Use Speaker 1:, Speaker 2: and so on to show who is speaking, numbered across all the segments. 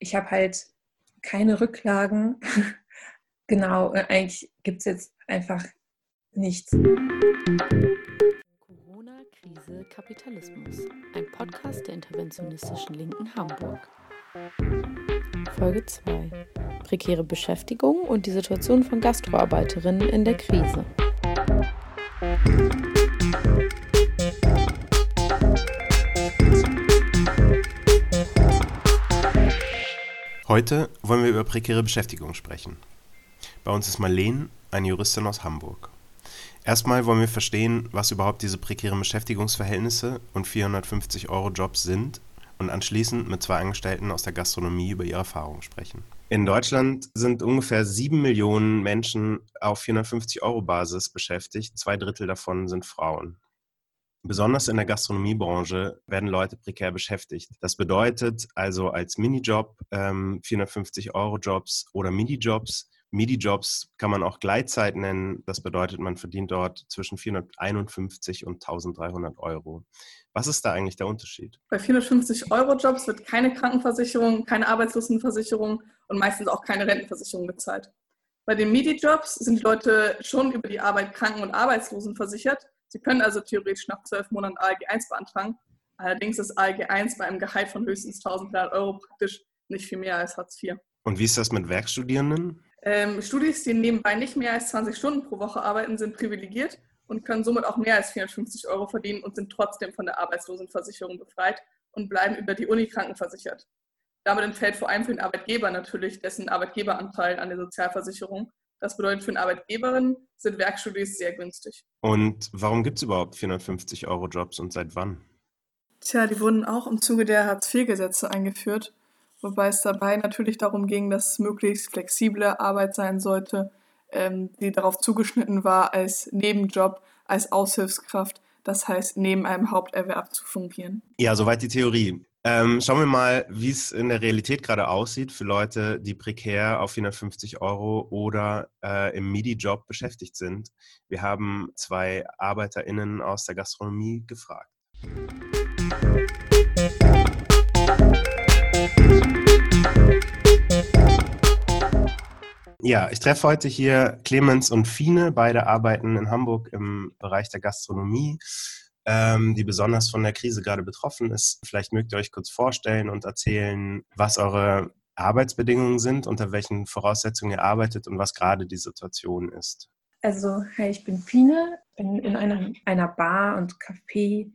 Speaker 1: ich habe halt keine Rücklagen. genau, eigentlich gibt es jetzt einfach nichts.
Speaker 2: Corona-Krise Kapitalismus. Ein Podcast der interventionistischen Linken Hamburg. Folge 2. Prekäre Beschäftigung und die Situation von Gastroarbeiterinnen in der Krise.
Speaker 3: Heute wollen wir über prekäre Beschäftigung sprechen. Bei uns ist Marleen, eine Juristin aus Hamburg. Erstmal wollen wir verstehen, was überhaupt diese prekären Beschäftigungsverhältnisse und 450 Euro Jobs sind und anschließend mit zwei Angestellten aus der Gastronomie über ihre Erfahrungen sprechen. In Deutschland sind ungefähr sieben Millionen Menschen auf 450 Euro Basis beschäftigt, zwei Drittel davon sind Frauen. Besonders in der Gastronomiebranche werden Leute prekär beschäftigt. Das bedeutet also als Minijob ähm, 450-Euro-Jobs oder Midi-Jobs. Midi-Jobs kann man auch Gleitzeit nennen. Das bedeutet, man verdient dort zwischen 451 und 1300 Euro. Was ist da eigentlich der Unterschied?
Speaker 4: Bei 450-Euro-Jobs wird keine Krankenversicherung, keine Arbeitslosenversicherung und meistens auch keine Rentenversicherung bezahlt. Bei den Midi-Jobs sind Leute schon über die Arbeit kranken- und arbeitslosen versichert Sie können also theoretisch nach zwölf Monaten ALG 1 beantragen. Allerdings ist ALG 1 bei einem Gehalt von höchstens 1300 Euro praktisch nicht viel mehr als Hartz IV.
Speaker 3: Und wie ist das mit Werkstudierenden?
Speaker 4: Ähm, Studis, die nebenbei nicht mehr als 20 Stunden pro Woche arbeiten, sind privilegiert und können somit auch mehr als 450 Euro verdienen und sind trotzdem von der Arbeitslosenversicherung befreit und bleiben über die Uni krankenversichert. Damit entfällt vor allem für den Arbeitgeber natürlich dessen Arbeitgeberanteil an der Sozialversicherung das bedeutet, für eine Arbeitgeberin sind Werkstudis sehr günstig.
Speaker 3: Und warum gibt es überhaupt 450 Euro Jobs und seit wann?
Speaker 4: Tja, die wurden auch im Zuge der Hartz-IV-Gesetze eingeführt, wobei es dabei natürlich darum ging, dass es möglichst flexible Arbeit sein sollte, ähm, die darauf zugeschnitten war, als Nebenjob, als Aushilfskraft, das heißt, neben einem Haupterwerb zu fungieren.
Speaker 3: Ja, soweit die Theorie. Ähm, schauen wir mal, wie es in der Realität gerade aussieht für Leute, die prekär auf 450 Euro oder äh, im MIDI-Job beschäftigt sind. Wir haben zwei ArbeiterInnen aus der Gastronomie gefragt. Ja, ich treffe heute hier Clemens und Fine. Beide arbeiten in Hamburg im Bereich der Gastronomie ähm, die besonders von der Krise gerade betroffen ist. Vielleicht mögt ihr euch kurz vorstellen und erzählen, was eure Arbeitsbedingungen sind, unter welchen Voraussetzungen ihr arbeitet und was gerade die Situation ist.
Speaker 1: Also, hi, ich bin Fine, bin in einer, einer Bar und Café.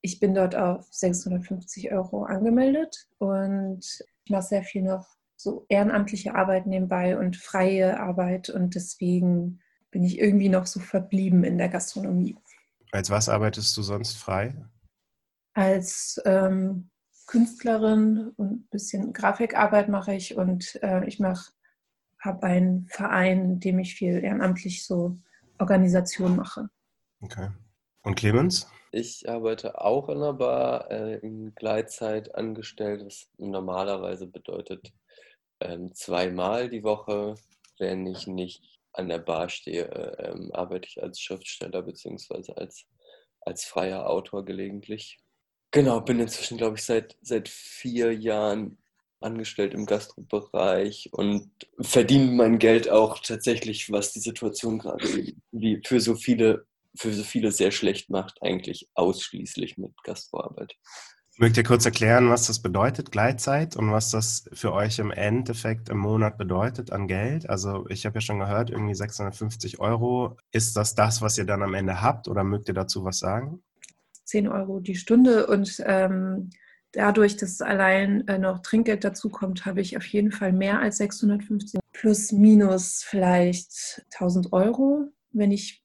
Speaker 1: Ich bin dort auf 650 Euro angemeldet und ich mache sehr viel noch so ehrenamtliche Arbeit nebenbei und freie Arbeit und deswegen bin ich irgendwie noch so verblieben in der Gastronomie.
Speaker 3: Als was arbeitest du sonst frei?
Speaker 1: Als ähm, Künstlerin und ein bisschen Grafikarbeit mache ich und äh, ich mache habe einen Verein, in dem ich viel ehrenamtlich so Organisation mache.
Speaker 3: Okay. Und Clemens?
Speaker 5: Ich arbeite auch in einer Bar äh, in Gleitzeit angestellt, was normalerweise bedeutet ähm, zweimal die Woche, wenn ich nicht an der Bar stehe, ähm, arbeite ich als Schriftsteller bzw. Als, als freier Autor gelegentlich. Genau, bin inzwischen, glaube ich, seit, seit vier Jahren angestellt im Gastrobereich und verdiene mein Geld auch tatsächlich, was die Situation gerade wie für so viele für so viele sehr schlecht macht, eigentlich ausschließlich mit Gastroarbeit.
Speaker 3: Mögt ihr kurz erklären, was das bedeutet, Gleitzeit, und was das für euch im Endeffekt im Monat bedeutet an Geld? Also ich habe ja schon gehört, irgendwie 650 Euro. Ist das das, was ihr dann am Ende habt oder mögt ihr dazu was sagen?
Speaker 1: 10 Euro die Stunde und ähm, dadurch, dass allein äh, noch Trinkgeld dazukommt, habe ich auf jeden Fall mehr als 650 plus minus vielleicht 1000 Euro, wenn ich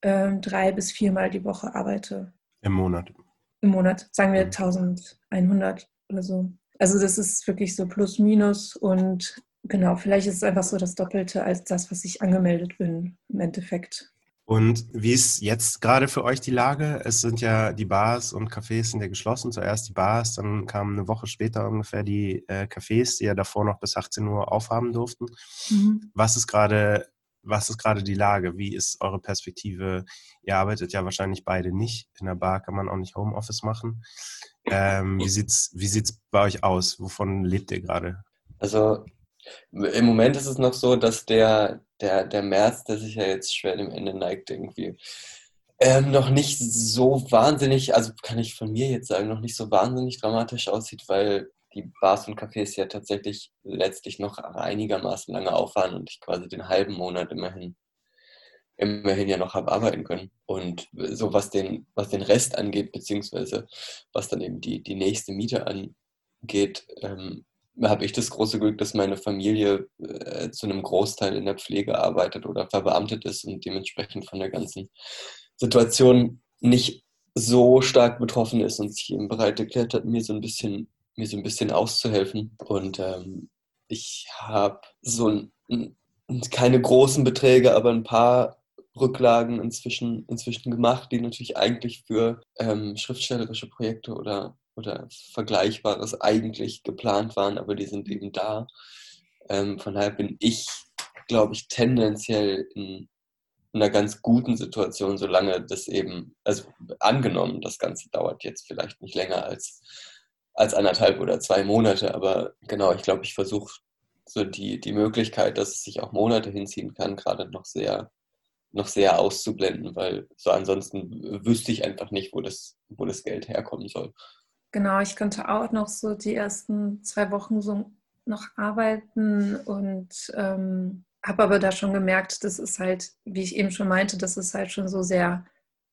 Speaker 1: äh, drei bis viermal die Woche arbeite.
Speaker 3: Im Monat
Speaker 1: im Monat, sagen wir 1100 oder so. Also das ist wirklich so plus minus und genau, vielleicht ist es einfach so das Doppelte als das, was ich angemeldet bin im Endeffekt.
Speaker 3: Und wie ist jetzt gerade für euch die Lage? Es sind ja die Bars und Cafés sind ja geschlossen. Zuerst die Bars, dann kamen eine Woche später ungefähr die äh, Cafés, die ja davor noch bis 18 Uhr aufhaben durften. Mhm. Was ist gerade was ist gerade die Lage? Wie ist eure Perspektive? Ihr arbeitet ja wahrscheinlich beide nicht. In der Bar kann man auch nicht Homeoffice machen. Ähm, wie sieht es wie sieht's bei euch aus? Wovon lebt ihr gerade?
Speaker 5: Also im Moment ist es noch so, dass der, der, der März, der sich ja jetzt schwer dem Ende neigt, irgendwie ähm, noch nicht so wahnsinnig, also kann ich von mir jetzt sagen, noch nicht so wahnsinnig dramatisch aussieht, weil die Bars und Cafés ja tatsächlich letztlich noch einigermaßen lange auf waren und ich quasi den halben Monat immerhin immerhin ja noch habe arbeiten können. Und so was den, was den Rest angeht, beziehungsweise was dann eben die, die nächste Miete angeht, ähm, habe ich das große Glück, dass meine Familie äh, zu einem Großteil in der Pflege arbeitet oder verbeamtet ist und dementsprechend von der ganzen Situation nicht so stark betroffen ist und sich eben bereit erklärt hat, mir so ein bisschen, mir so ein bisschen auszuhelfen. Und ähm, ich habe so ein, keine großen Beträge, aber ein paar Rücklagen inzwischen, inzwischen gemacht, die natürlich eigentlich für ähm, schriftstellerische Projekte oder, oder Vergleichbares eigentlich geplant waren, aber die sind eben da. Ähm, von daher bin ich, glaube ich, tendenziell in, in einer ganz guten Situation, solange das eben, also angenommen, das Ganze dauert jetzt vielleicht nicht länger als, als anderthalb oder zwei Monate, aber genau, ich glaube, ich versuche so die, die Möglichkeit, dass es sich auch Monate hinziehen kann, gerade noch sehr noch sehr auszublenden, weil so ansonsten wüsste ich einfach nicht, wo das, wo das Geld herkommen soll.
Speaker 1: Genau, ich könnte auch noch so die ersten zwei Wochen so noch arbeiten und ähm, habe aber da schon gemerkt, das ist halt, wie ich eben schon meinte, das ist halt schon so sehr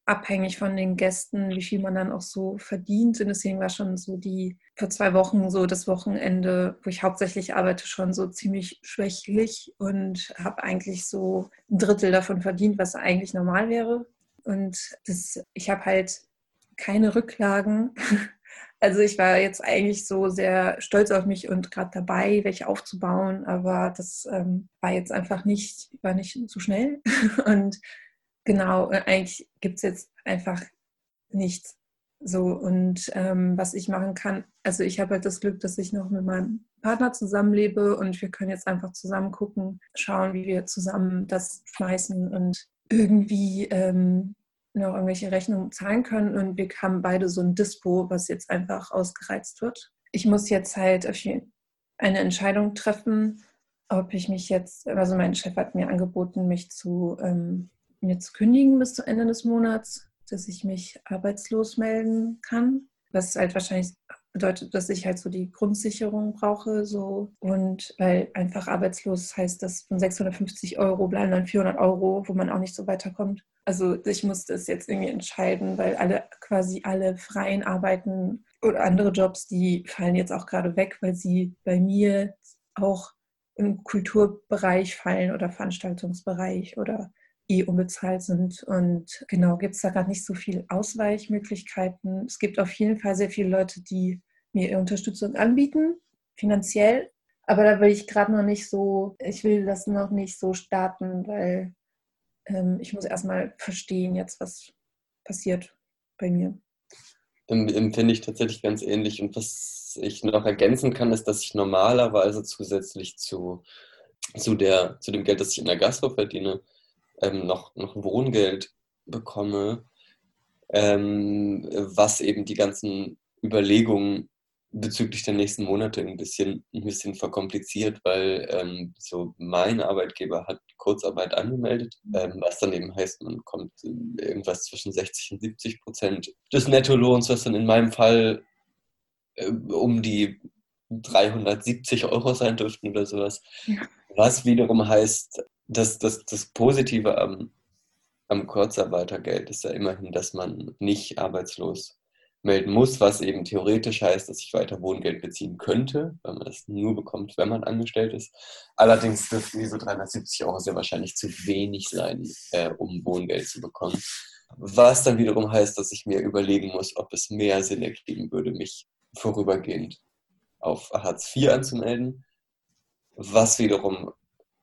Speaker 1: abhängig von den Gästen, wie viel man dann auch so verdient. Und deswegen war schon so die vor zwei Wochen so das Wochenende, wo ich hauptsächlich arbeite, schon so ziemlich schwächlich und habe eigentlich so ein Drittel davon verdient, was eigentlich normal wäre. Und das, ich habe halt keine Rücklagen. Also ich war jetzt eigentlich so sehr stolz auf mich und gerade dabei, welche aufzubauen, aber das ähm, war jetzt einfach nicht, war nicht so schnell. Und Genau, äh, eigentlich gibt es jetzt einfach nichts. So, und ähm, was ich machen kann, also ich habe halt das Glück, dass ich noch mit meinem Partner zusammenlebe und wir können jetzt einfach zusammen gucken, schauen, wie wir zusammen das schmeißen und irgendwie ähm, noch irgendwelche Rechnungen zahlen können. Und wir haben beide so ein Dispo, was jetzt einfach ausgereizt wird. Ich muss jetzt halt eine Entscheidung treffen, ob ich mich jetzt, also mein Chef hat mir angeboten, mich zu ähm, mir zu kündigen bis zu Ende des Monats, dass ich mich arbeitslos melden kann. Was halt wahrscheinlich bedeutet, dass ich halt so die Grundsicherung brauche. So. Und weil einfach arbeitslos heißt, dass von 650 Euro bleiben dann 400 Euro, wo man auch nicht so weiterkommt. Also ich muss das jetzt irgendwie entscheiden, weil alle quasi alle freien Arbeiten oder andere Jobs, die fallen jetzt auch gerade weg, weil sie bei mir auch im Kulturbereich fallen oder Veranstaltungsbereich oder eh unbezahlt sind. Und genau, gibt es da gerade nicht so viele Ausweichmöglichkeiten. Es gibt auf jeden Fall sehr viele Leute, die mir Unterstützung anbieten, finanziell. Aber da will ich gerade noch nicht so, ich will das noch nicht so starten, weil ähm, ich muss erstmal verstehen jetzt, was passiert bei mir.
Speaker 5: Empfinde ich tatsächlich ganz ähnlich. Und was ich noch ergänzen kann, ist, dass ich normalerweise zusätzlich zu, zu, der, zu dem Geld, das ich in der Gastro verdiene, ähm, noch, noch Wohngeld bekomme, ähm, was eben die ganzen Überlegungen bezüglich der nächsten Monate ein bisschen, ein bisschen verkompliziert, weil ähm, so mein Arbeitgeber hat Kurzarbeit angemeldet, ähm, was dann eben heißt, man kommt irgendwas zwischen 60 und 70 Prozent des Nettolohns, was dann in meinem Fall äh, um die 370 Euro sein dürften oder sowas. Ja. Was wiederum heißt, das, das, das Positive am, am Kurzarbeitergeld ist ja immerhin, dass man nicht arbeitslos melden muss, was eben theoretisch heißt, dass ich weiter Wohngeld beziehen könnte, weil man es nur bekommt, wenn man angestellt ist. Allerdings dürften diese 370 Euro sehr wahrscheinlich zu wenig sein, äh, um Wohngeld zu bekommen. Was dann wiederum heißt, dass ich mir überlegen muss, ob es mehr Sinn ergeben würde, mich vorübergehend auf Hartz IV anzumelden, was wiederum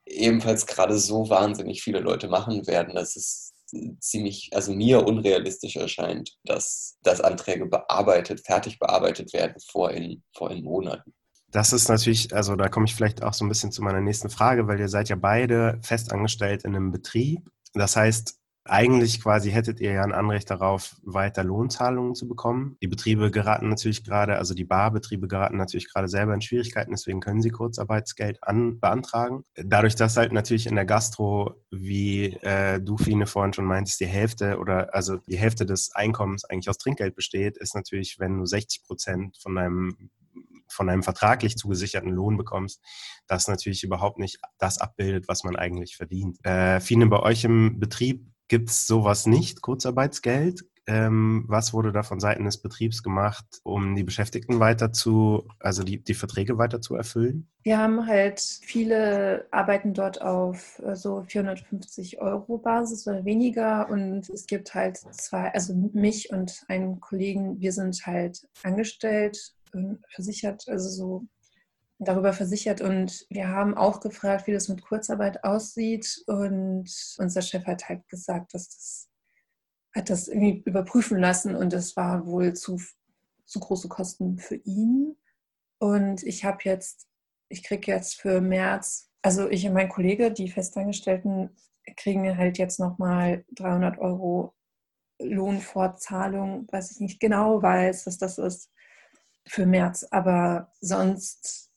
Speaker 5: ebenfalls gerade so wahnsinnig viele Leute machen werden, dass es ziemlich, also mir unrealistisch erscheint, dass, dass Anträge bearbeitet, fertig bearbeitet werden vor in, vor in Monaten.
Speaker 3: Das ist natürlich, also da komme ich vielleicht auch so ein bisschen zu meiner nächsten Frage, weil ihr seid ja beide festangestellt in einem Betrieb. Das heißt, Eigentlich quasi hättet ihr ja ein Anrecht darauf, weiter Lohnzahlungen zu bekommen. Die Betriebe geraten natürlich gerade, also die Barbetriebe geraten natürlich gerade selber in Schwierigkeiten, deswegen können sie Kurzarbeitsgeld an, beantragen. Dadurch, dass halt natürlich in der Gastro, wie äh, du, Fine, vorhin schon meintest, die Hälfte oder also die Hälfte des Einkommens eigentlich aus Trinkgeld besteht, ist natürlich, wenn du 60 Prozent von deinem von einem vertraglich zugesicherten Lohn bekommst, das natürlich überhaupt nicht das abbildet, was man eigentlich verdient. Äh, Fine, bei euch im Betrieb gibt es sowas nicht, Kurzarbeitsgeld. Ähm, was wurde da von Seiten des Betriebs gemacht, um die Beschäftigten weiter zu, also die, die Verträge weiter zu erfüllen?
Speaker 1: Wir haben halt viele arbeiten dort auf äh, so 450 Euro Basis oder weniger und es gibt halt zwei, also mich und einen Kollegen, wir sind halt angestellt, versichert, also so darüber versichert und wir haben auch gefragt, wie das mit Kurzarbeit aussieht. Und unser Chef hat halt gesagt, dass das hat das irgendwie überprüfen lassen und das war wohl zu, zu große Kosten für ihn. Und ich habe jetzt, ich kriege jetzt für März, also ich und mein Kollege, die Festangestellten, kriegen halt jetzt nochmal 300 Euro Lohnfortzahlung, was ich nicht genau weiß, was das ist für März, aber sonst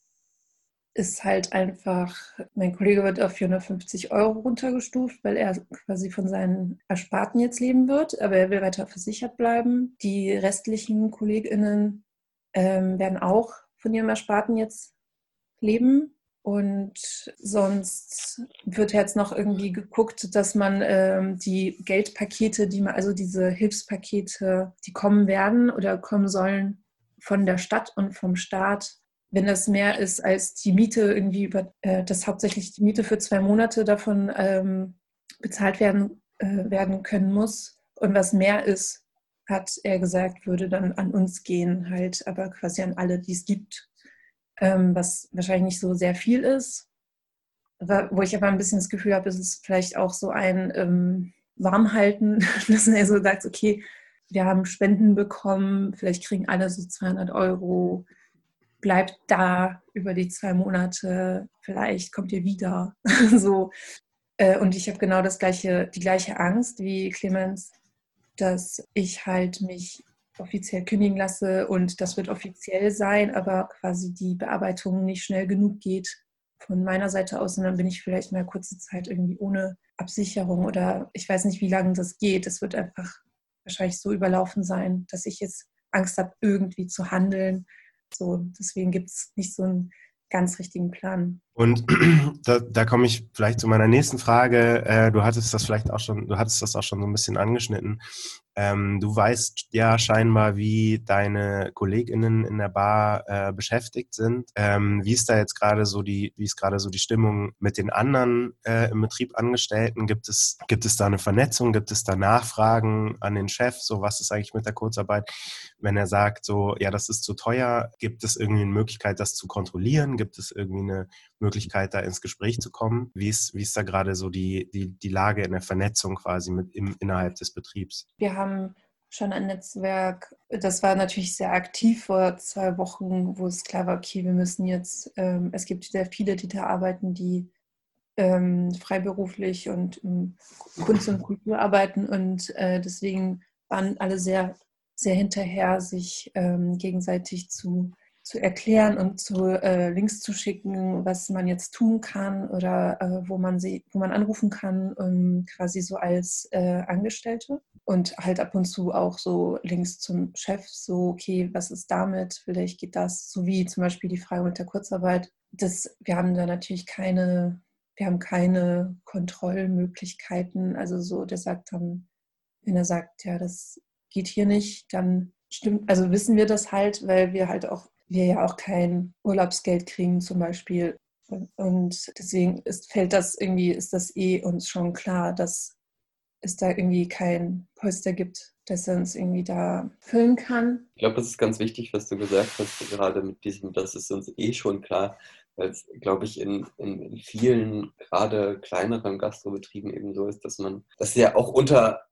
Speaker 1: ist halt einfach, mein Kollege wird auf 450 Euro runtergestuft, weil er quasi von seinen Ersparten jetzt leben wird, aber er will weiter versichert bleiben. Die restlichen KollegInnen ähm, werden auch von ihrem Ersparten jetzt leben. Und sonst wird jetzt noch irgendwie geguckt, dass man ähm, die Geldpakete, die man, also diese Hilfspakete, die kommen werden oder kommen sollen von der Stadt und vom Staat wenn das mehr ist als die Miete, irgendwie über, äh, dass hauptsächlich die Miete für zwei Monate davon ähm, bezahlt werden, äh, werden können muss. Und was mehr ist, hat er gesagt, würde dann an uns gehen, halt, aber quasi an alle, die es gibt. Ähm, was wahrscheinlich nicht so sehr viel ist. Aber, wo ich aber ein bisschen das Gefühl habe, ist es vielleicht auch so ein ähm, Warmhalten, dass er so sagt, okay, wir haben Spenden bekommen, vielleicht kriegen alle so 200 Euro bleibt da über die zwei Monate, vielleicht kommt ihr wieder. so. Äh, und ich habe genau das gleiche, die gleiche Angst wie Clemens, dass ich halt mich offiziell kündigen lasse und das wird offiziell sein, aber quasi die Bearbeitung nicht schnell genug geht von meiner Seite aus und dann bin ich vielleicht mal kurze Zeit irgendwie ohne Absicherung oder ich weiß nicht, wie lange das geht. Es wird einfach wahrscheinlich so überlaufen sein, dass ich jetzt Angst habe, irgendwie zu handeln so, deswegen gibt es nicht so einen ganz richtigen Plan.
Speaker 3: Und da, da komme ich vielleicht zu meiner nächsten Frage. Äh, du hattest das vielleicht auch schon, du hattest das auch schon so ein bisschen angeschnitten. Ähm, du weißt ja scheinbar, wie deine KollegInnen in der Bar äh, beschäftigt sind. Ähm, wie ist da jetzt gerade so die, wie ist gerade so die Stimmung mit den anderen äh, im Betrieb Angestellten? Gibt es, gibt es da eine Vernetzung? Gibt es da Nachfragen an den Chef? So, was ist eigentlich mit der Kurzarbeit? Wenn er sagt, so, ja, das ist zu teuer, gibt es irgendwie eine Möglichkeit, das zu kontrollieren? Gibt es irgendwie eine Möglichkeit, da ins Gespräch zu kommen? Wie ist, wie ist da gerade so die, die, die Lage in der Vernetzung quasi mit im, innerhalb des Betriebs?
Speaker 1: Wir haben schon ein Netzwerk. Das war natürlich sehr aktiv vor zwei Wochen, wo es klar war, okay, wir müssen jetzt, ähm, es gibt sehr viele, die da arbeiten, die ähm, freiberuflich und in Kunst und Kultur arbeiten und äh, deswegen waren alle sehr, sehr hinterher, sich ähm, gegenseitig zu zu erklären und zu äh, Links zu schicken, was man jetzt tun kann oder äh, wo man sie, wo man anrufen kann, um, quasi so als äh, Angestellte und halt ab und zu auch so Links zum Chef, so okay, was ist damit? Vielleicht geht das, so wie zum Beispiel die Frage mit der Kurzarbeit. Das, wir haben da natürlich keine, wir haben keine Kontrollmöglichkeiten. Also so, der sagt dann, wenn er sagt, ja, das geht hier nicht, dann stimmt, also wissen wir das halt, weil wir halt auch wir ja auch kein Urlaubsgeld kriegen zum Beispiel. Und deswegen ist, fällt das irgendwie, ist das eh uns schon klar, dass es da irgendwie kein Polster gibt, das uns irgendwie da füllen kann.
Speaker 5: Ich glaube, das ist ganz wichtig, was du gesagt hast, gerade mit diesem, das ist uns eh schon klar, weil es, glaube ich, in, in, in, vielen, gerade kleineren Gastrobetrieben eben so ist, dass man, dass ja auch unter,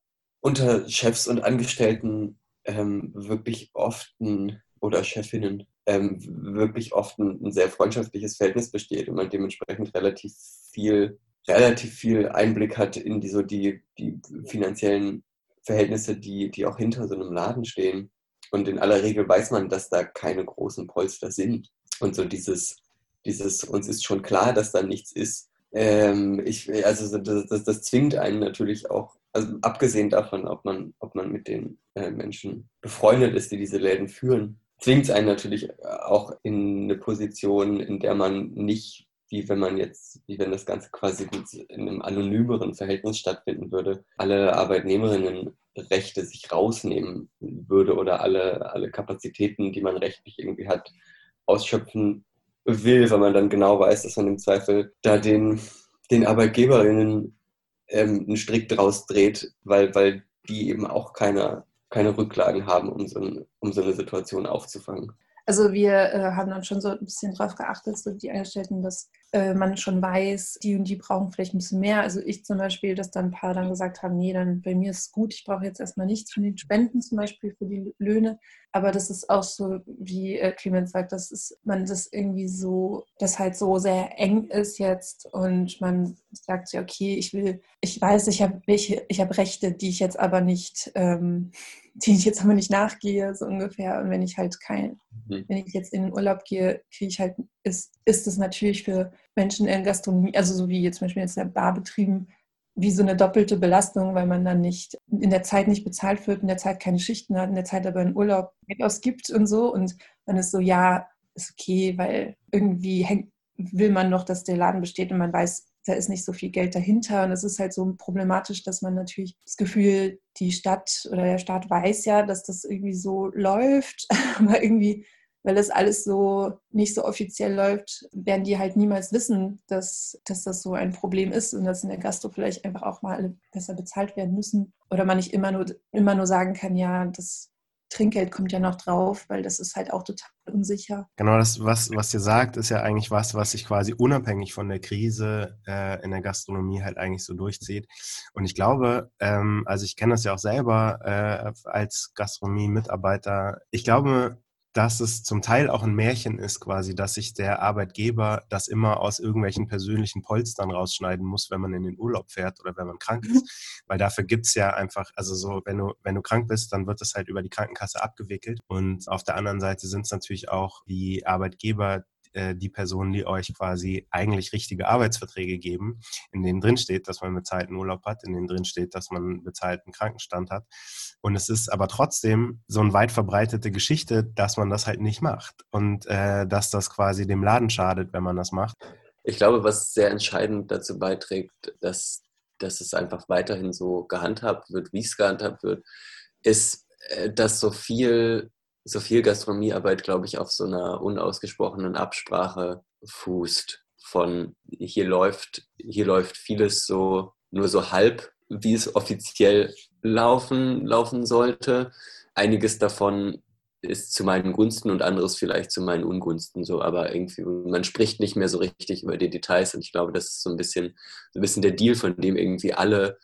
Speaker 5: unter Chefs und Angestellten ähm, wirklich oft ein, oder Chefinnen ähm, wirklich oft ein, ein, sehr freundschaftliches Verhältnis besteht und man dementsprechend relativ viel relativ viel Einblick hat in die, so die, die finanziellen Verhältnisse, die, die auch hinter so einem Laden stehen. Und in aller Regel weiß man, dass da keine großen Polster sind. Und so dieses, dieses, uns ist schon klar, dass da nichts ist. Ähm, ich, also das, das, das, zwingt einen natürlich auch, also abgesehen davon, ob man, ob man mit den äh, Menschen befreundet ist, die diese Läden führen, zwingt es einen natürlich auch in eine Position, in der man nicht wie wenn man jetzt, wie wenn das Ganze quasi in einem anonymeren Verhältnis stattfinden würde, alle Arbeitnehmerinnenrechte sich rausnehmen würde oder alle, alle Kapazitäten, die man rechtlich irgendwie hat, ausschöpfen will, weil man dann genau weiß, dass man im Zweifel da den, den Arbeitgeberinnen ähm, einen Strick draus dreht, weil, weil die eben auch keine, keine Rücklagen haben, um so, ein, um so eine Situation aufzufangen.
Speaker 1: Also wir äh, haben dann schon so ein bisschen drauf geachtet, so die Eingestellten, dass äh, man schon weiß, die und die brauchen vielleicht ein bisschen mehr. Also ich zum Beispiel, dass dann ein paar dann gesagt haben, nee, dann bei mir ist es gut, ich brauche jetzt erstmal nichts von den Spenden zum Beispiel für die Löhne. Aber das ist auch so, wie äh, Clemens sagt, dass ist, man das irgendwie so, das halt so sehr eng ist jetzt und man sagt ja, okay, ich will, ich weiß, ich habe welche, ich habe Rechte, die ich jetzt aber nicht, ähm, die ich jetzt aber nicht nachgehe, so ungefähr. Und wenn ich halt kein, mhm. wenn ich jetzt in den Urlaub gehe, kriege ich halt, ist, ist es natürlich für Menschen in Gastronomie, also so wie jetzt zum Beispiel jetzt in der Bar betrieben, wie so eine doppelte Belastung, weil man dann nicht in der Zeit nicht bezahlt wird, in der Zeit keine Schichten hat, in der Zeit aber einen Urlaub ausgibt und so. Und man ist so, ja, ist okay, weil irgendwie hängt, will man noch, dass der Laden besteht und man weiß, da ist nicht so viel Geld dahinter. Und es ist halt so problematisch, dass man natürlich das Gefühl, die Stadt oder der Staat weiß ja, dass das irgendwie so läuft, aber irgendwie weil das alles so nicht so offiziell läuft, werden die halt niemals wissen, dass, dass das so ein Problem ist und dass in der Gastro vielleicht einfach auch mal alle besser bezahlt werden müssen. Oder man nicht immer nur, immer nur sagen kann, ja, das Trinkgeld kommt ja noch drauf, weil das ist halt auch total unsicher.
Speaker 3: Genau, das, was, was ihr sagt, ist ja eigentlich was, was sich quasi unabhängig von der Krise äh, in der Gastronomie halt eigentlich so durchzieht. Und ich glaube, ähm, also ich kenne das ja auch selber äh, als Gastronomie-Mitarbeiter. Ich glaube, dass es zum Teil auch ein Märchen ist, quasi, dass sich der Arbeitgeber das immer aus irgendwelchen persönlichen Polstern rausschneiden muss, wenn man in den Urlaub fährt oder wenn man krank ist. Mhm. Weil dafür gibt's ja einfach, also so, wenn du, wenn du krank bist, dann wird das halt über die Krankenkasse abgewickelt. Und auf der anderen Seite sind es natürlich auch die Arbeitgeber, äh, die Personen, die euch quasi eigentlich richtige Arbeitsverträge geben, in denen drin steht, dass man bezahlten Urlaub hat, in denen drin steht, dass man bezahlten Krankenstand hat. Und es ist aber trotzdem so eine weit verbreitete Geschichte, dass man das halt nicht macht und äh, dass das quasi dem Laden schadet, wenn man das macht.
Speaker 5: Ich glaube, was sehr entscheidend dazu beiträgt, dass, dass es einfach weiterhin so gehandhabt wird, wie es gehandhabt wird, ist, äh, dass so viel so viel Gastronomiearbeit, glaube ich, auf so einer unausgesprochenen Absprache fußt. Von hier läuft, hier läuft vieles so nur so halb, wie es offiziell laufen, laufen sollte. Einiges davon ist zu meinen Gunsten und anderes vielleicht zu meinen Ungunsten so, aber irgendwie, man spricht nicht mehr so richtig über die Details und ich glaube, das ist so ein bisschen, so ein bisschen der Deal, von dem irgendwie alle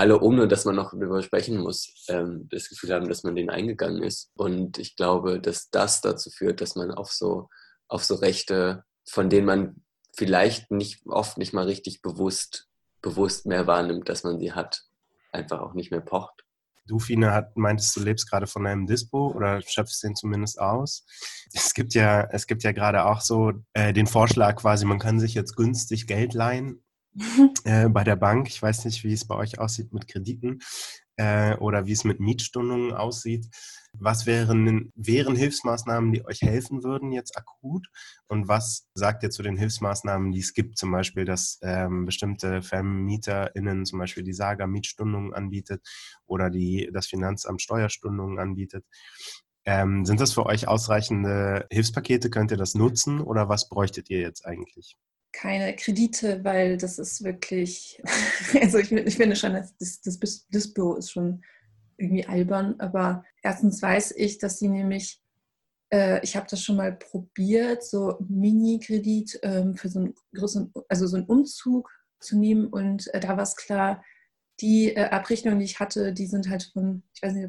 Speaker 5: alle, ohne dass man noch darüber sprechen muss, ähm, das Gefühl haben, dass man den eingegangen ist. Und ich glaube, dass das dazu führt, dass man auf so, auf so Rechte, von denen man vielleicht nicht oft nicht mal richtig bewusst, bewusst mehr wahrnimmt, dass man sie hat, einfach auch nicht mehr pocht.
Speaker 3: Du, Fine, hat, meintest, du lebst gerade von einem Dispo oder schöpfst den zumindest aus. Es gibt ja, es gibt ja gerade auch so äh, den Vorschlag quasi, man kann sich jetzt günstig Geld leihen äh, bei der Bank. Ich weiß nicht, wie es bei euch aussieht mit Krediten äh, oder wie es mit Mietstundungen aussieht. Was wären, wären Hilfsmaßnahmen, die euch helfen würden jetzt akut? Und was sagt ihr zu den Hilfsmaßnahmen, die es gibt? Zum Beispiel, dass ähm, bestimmte VermieterInnen zum Beispiel die Saga Mietstundungen anbietet oder die, das Finanzamt Steuerstundungen anbietet. Ähm, sind das für euch ausreichende Hilfspakete? Könnt ihr das nutzen oder was bräuchtet ihr jetzt eigentlich?
Speaker 1: Keine Kredite, weil das ist wirklich, also ich, ich finde schon, das, das, das Büro ist schon irgendwie albern, aber erstens weiß ich, dass sie nämlich, äh, ich habe das schon mal probiert, so Mini-Kredit ähm, für so einen größeren, also so einen Umzug zu nehmen und äh, da war es klar, die äh, Abrechnungen, die ich hatte, die sind halt von, ich weiß nicht,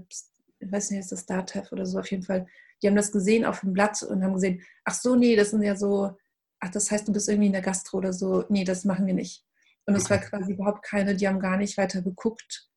Speaker 1: ich weiß nicht, ist das DATEV oder so, auf jeden Fall, die haben das gesehen auf dem Blatt und haben gesehen, ach so, nee, das sind ja so ach, das heißt, du bist irgendwie in der Gastro oder so. Nee, das machen wir nicht. Und es war quasi überhaupt keine, die haben gar nicht weiter geguckt,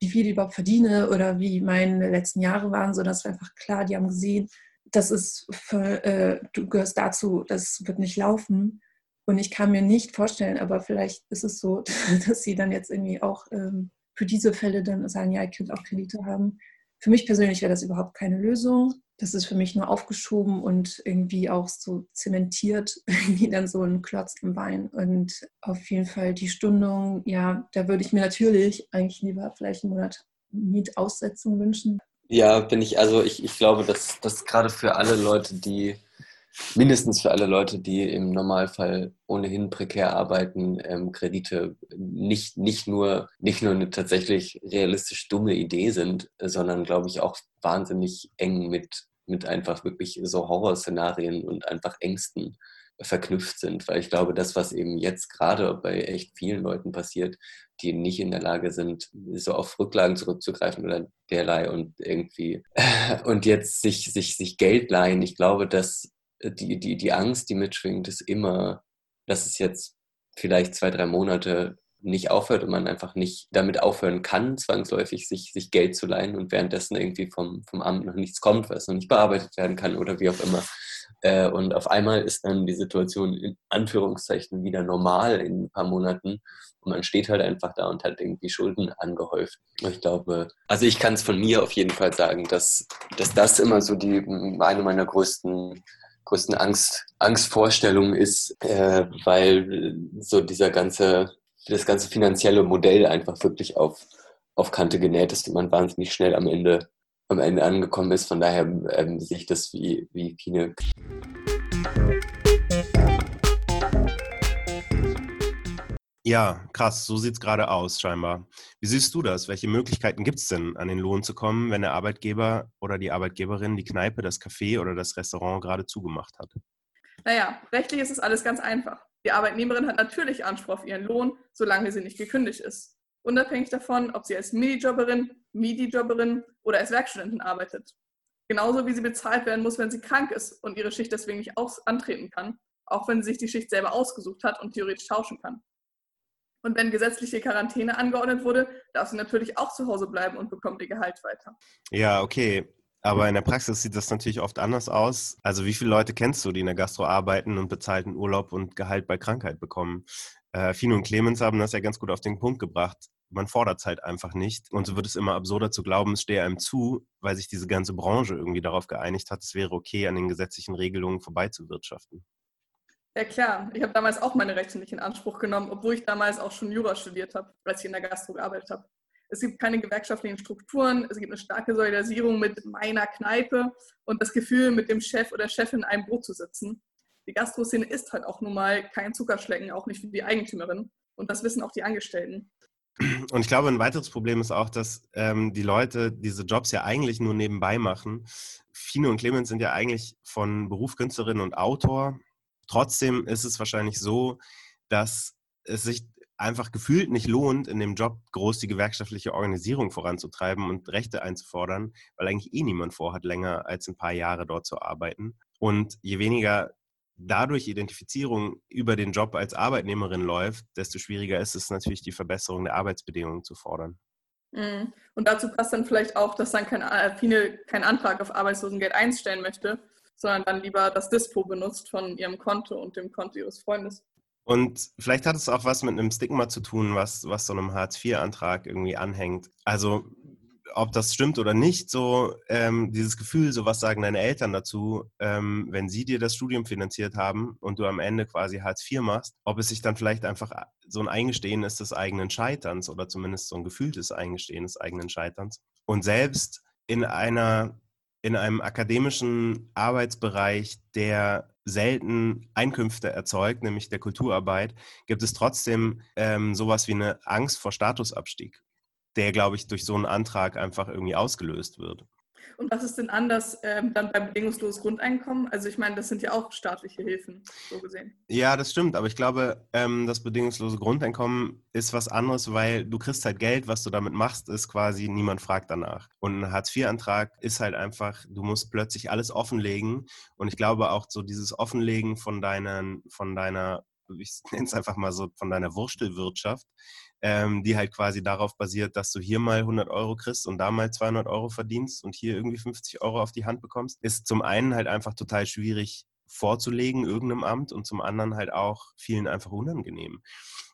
Speaker 1: wie viel ich überhaupt verdiene oder wie meine letzten Jahre waren, sondern es war einfach klar, die haben gesehen, das ist für, äh, du gehörst dazu, das wird nicht laufen. Und ich kann mir nicht vorstellen, aber vielleicht ist es so, dass sie dann jetzt irgendwie auch ähm, für diese Fälle dann sagen, ja, ich könnte auch Kredite haben. Für mich persönlich wäre das überhaupt keine Lösung. Das ist für mich nur aufgeschoben und irgendwie auch so zementiert, wie dann so ein Klotz im Bein. Und auf jeden Fall die Stundung, ja, da würde ich mir natürlich eigentlich lieber vielleicht einen Monat Mietaussetzung wünschen.
Speaker 5: Ja, bin ich, also ich, ich glaube, dass das gerade für alle Leute, die mindestens für alle Leute, die im Normalfall ohnehin prekär arbeiten, ähm, Kredite nicht, nicht, nur, nicht nur eine tatsächlich realistisch dumme Idee sind, sondern, glaube ich, auch wahnsinnig eng mit, mit einfach wirklich so Horrorszenarien und einfach Ängsten verknüpft sind. Weil ich glaube, das, was eben jetzt gerade bei echt vielen Leuten passiert, die nicht in der Lage sind, so auf Rücklagen zurückzugreifen oder derlei und irgendwie und jetzt sich, sich, sich Geld leihen. Ich glaube, dass die, die, die Angst, die mitschwingt, ist immer, dass es jetzt vielleicht zwei, drei Monate nicht aufhört und man einfach nicht damit aufhören kann, zwangsläufig sich, sich Geld zu leihen und währenddessen irgendwie vom, vom Amt noch nichts kommt, was noch nicht bearbeitet werden kann oder wie auch immer. Äh, und auf einmal ist dann die Situation in Anführungszeichen wieder normal in ein paar Monaten und man steht halt einfach da und hat irgendwie Schulden angehäuft. Ich glaube, also ich kann es von mir auf jeden Fall sagen, dass, dass das immer so die eine meiner größten größten Angst, Angstvorstellung ist, äh, weil so dieser ganze, das ganze finanzielle Modell einfach wirklich auf, auf Kante genäht ist und man wahnsinnig schnell am Ende, am Ende angekommen ist. Von daher ähm, sehe ich das wie, wie Kine.
Speaker 3: Ja, krass, so sieht es gerade aus, scheinbar. Wie siehst du das? Welche Möglichkeiten gibt es denn, an den Lohn zu kommen, wenn der Arbeitgeber oder die Arbeitgeberin die Kneipe, das Café oder das Restaurant gerade zugemacht hat?
Speaker 4: Naja, rechtlich ist es alles ganz einfach. Die Arbeitnehmerin hat natürlich Anspruch auf ihren Lohn, solange sie nicht gekündigt ist. Unabhängig davon, ob sie als Minijobberin, Midi-Jobberin oder als Werkstudentin arbeitet. Genauso wie sie bezahlt werden muss, wenn sie krank ist und ihre Schicht deswegen nicht antreten kann, auch wenn sie sich die Schicht selber ausgesucht hat und theoretisch tauschen kann. Und wenn gesetzliche Quarantäne angeordnet wurde, darf sie natürlich auch zu Hause bleiben und bekommt ihr Gehalt weiter.
Speaker 3: Ja, okay. Aber in der Praxis sieht das natürlich oft anders aus. Also wie viele Leute kennst du, die in der Gastro arbeiten und bezahlten Urlaub und Gehalt bei Krankheit bekommen? Äh, Fino und Clemens haben das ja ganz gut auf den Punkt gebracht. Man fordert es halt einfach nicht. Und so wird es immer absurder zu glauben, es stehe einem zu, weil sich diese ganze Branche irgendwie darauf geeinigt hat, es wäre okay, an den gesetzlichen Regelungen vorbeizuwirtschaften.
Speaker 4: Ja klar, ich habe damals auch meine Rechte nicht in Anspruch genommen, obwohl ich damals auch schon Jura studiert habe, als ich in der Gastro gearbeitet habe. Es gibt keine gewerkschaftlichen Strukturen, es gibt eine starke Solidarisierung mit meiner Kneipe und das Gefühl, mit dem Chef oder Chefin in einem Boot zu sitzen. Die Gastro-Szene ist halt auch nun mal kein Zuckerschlecken, auch nicht für die Eigentümerin. Und das wissen auch die Angestellten.
Speaker 3: Und ich glaube, ein weiteres Problem ist auch, dass ähm, die Leute diese Jobs ja eigentlich nur nebenbei machen. Fino und Clemens sind ja eigentlich von Beruf Künstlerin und Autor Trotzdem ist es wahrscheinlich so, dass es sich einfach gefühlt nicht lohnt, in dem Job groß die gewerkschaftliche Organisierung voranzutreiben und Rechte einzufordern, weil eigentlich eh niemand vorhat, länger als ein paar Jahre dort zu arbeiten. Und je weniger dadurch Identifizierung über den Job als Arbeitnehmerin läuft, desto schwieriger ist es natürlich, die Verbesserung der Arbeitsbedingungen zu fordern.
Speaker 4: Mhm. Und dazu passt dann vielleicht auch, dass dann kein, äh, keinen Antrag auf Arbeitslosengeld einstellen möchte, sondern dann lieber das Dispo benutzt von ihrem Konto und dem Konto ihres Freundes.
Speaker 3: Und vielleicht hat es auch was mit einem Stigma zu tun, was, was so einem Hartz-IV-Antrag irgendwie anhängt. Also ob das stimmt oder nicht, so ähm, dieses Gefühl, so was sagen deine Eltern dazu, ähm, wenn sie dir das Studium finanziert haben und du am Ende quasi Hartz IV machst, ob es sich dann vielleicht einfach so ein Eingestehen ist des eigenen Scheiterns oder zumindest so ein gefühltes Eingestehen des eigenen Scheiterns. Und selbst in einer in einem akademischen Arbeitsbereich, der selten Einkünfte erzeugt, nämlich der Kulturarbeit, gibt es trotzdem ähm, sowas wie eine Angst vor Statusabstieg, der, glaube ich, durch so einen Antrag einfach irgendwie ausgelöst wird.
Speaker 4: Und was ist denn anders ähm, dann beim bedingungsloses Grundeinkommen? Also ich meine, das sind ja auch staatliche Hilfen, so gesehen.
Speaker 3: Ja, das stimmt, aber ich glaube, ähm, das bedingungslose Grundeinkommen ist was anderes, weil du kriegst halt Geld, was du damit machst, ist quasi, niemand fragt danach. Und ein Hartz-IV-Antrag ist halt einfach, du musst plötzlich alles offenlegen. Und ich glaube auch so dieses Offenlegen von, deinen, von deiner ich nenne es einfach mal so, von deiner Wurstelwirtschaft, ähm, die halt quasi darauf basiert, dass du hier mal 100 Euro kriegst und da mal 200 Euro verdienst und hier irgendwie 50 Euro auf die Hand bekommst, ist zum einen halt einfach total schwierig vorzulegen, irgendeinem Amt und zum anderen halt auch vielen einfach unangenehm.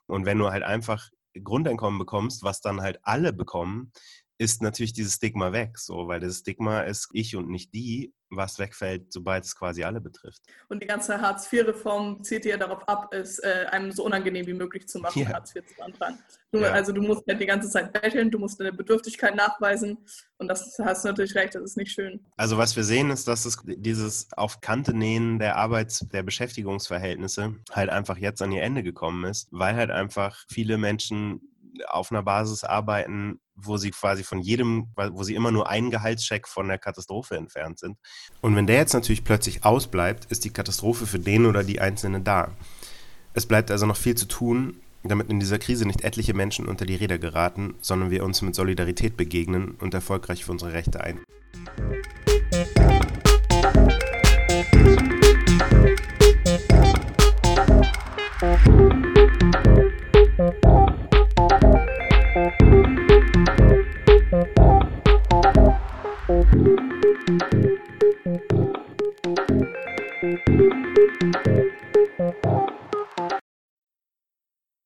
Speaker 3: Und wenn du halt einfach Grundeinkommen bekommst, was dann halt alle bekommen, ist natürlich dieses Stigma weg, so, weil das Stigma ist ich und nicht die, was wegfällt, sobald es quasi alle betrifft.
Speaker 4: Und die ganze Hartz-IV-Reform zielt ja darauf ab, es äh, einem so unangenehm wie möglich zu machen, ja. Hartz IV zu beantragen. Du, ja. Also du musst ja die ganze Zeit betteln, du musst deine Bedürftigkeit nachweisen und das hast du natürlich recht, das ist nicht schön.
Speaker 3: Also was wir sehen ist, dass es dieses auf Kante nähen der Arbeits-, der Beschäftigungsverhältnisse halt einfach jetzt an ihr Ende gekommen ist, weil halt einfach viele Menschen auf einer Basis arbeiten, wo sie quasi von jedem, wo sie immer nur einen Gehaltscheck von der Katastrophe entfernt sind. Und wenn der jetzt natürlich plötzlich ausbleibt, ist die Katastrophe für den oder die Einzelne da. Es bleibt also noch viel zu tun, damit in dieser Krise nicht etliche Menschen unter die Räder geraten, sondern wir uns mit Solidarität begegnen und erfolgreich für unsere Rechte ein. Thank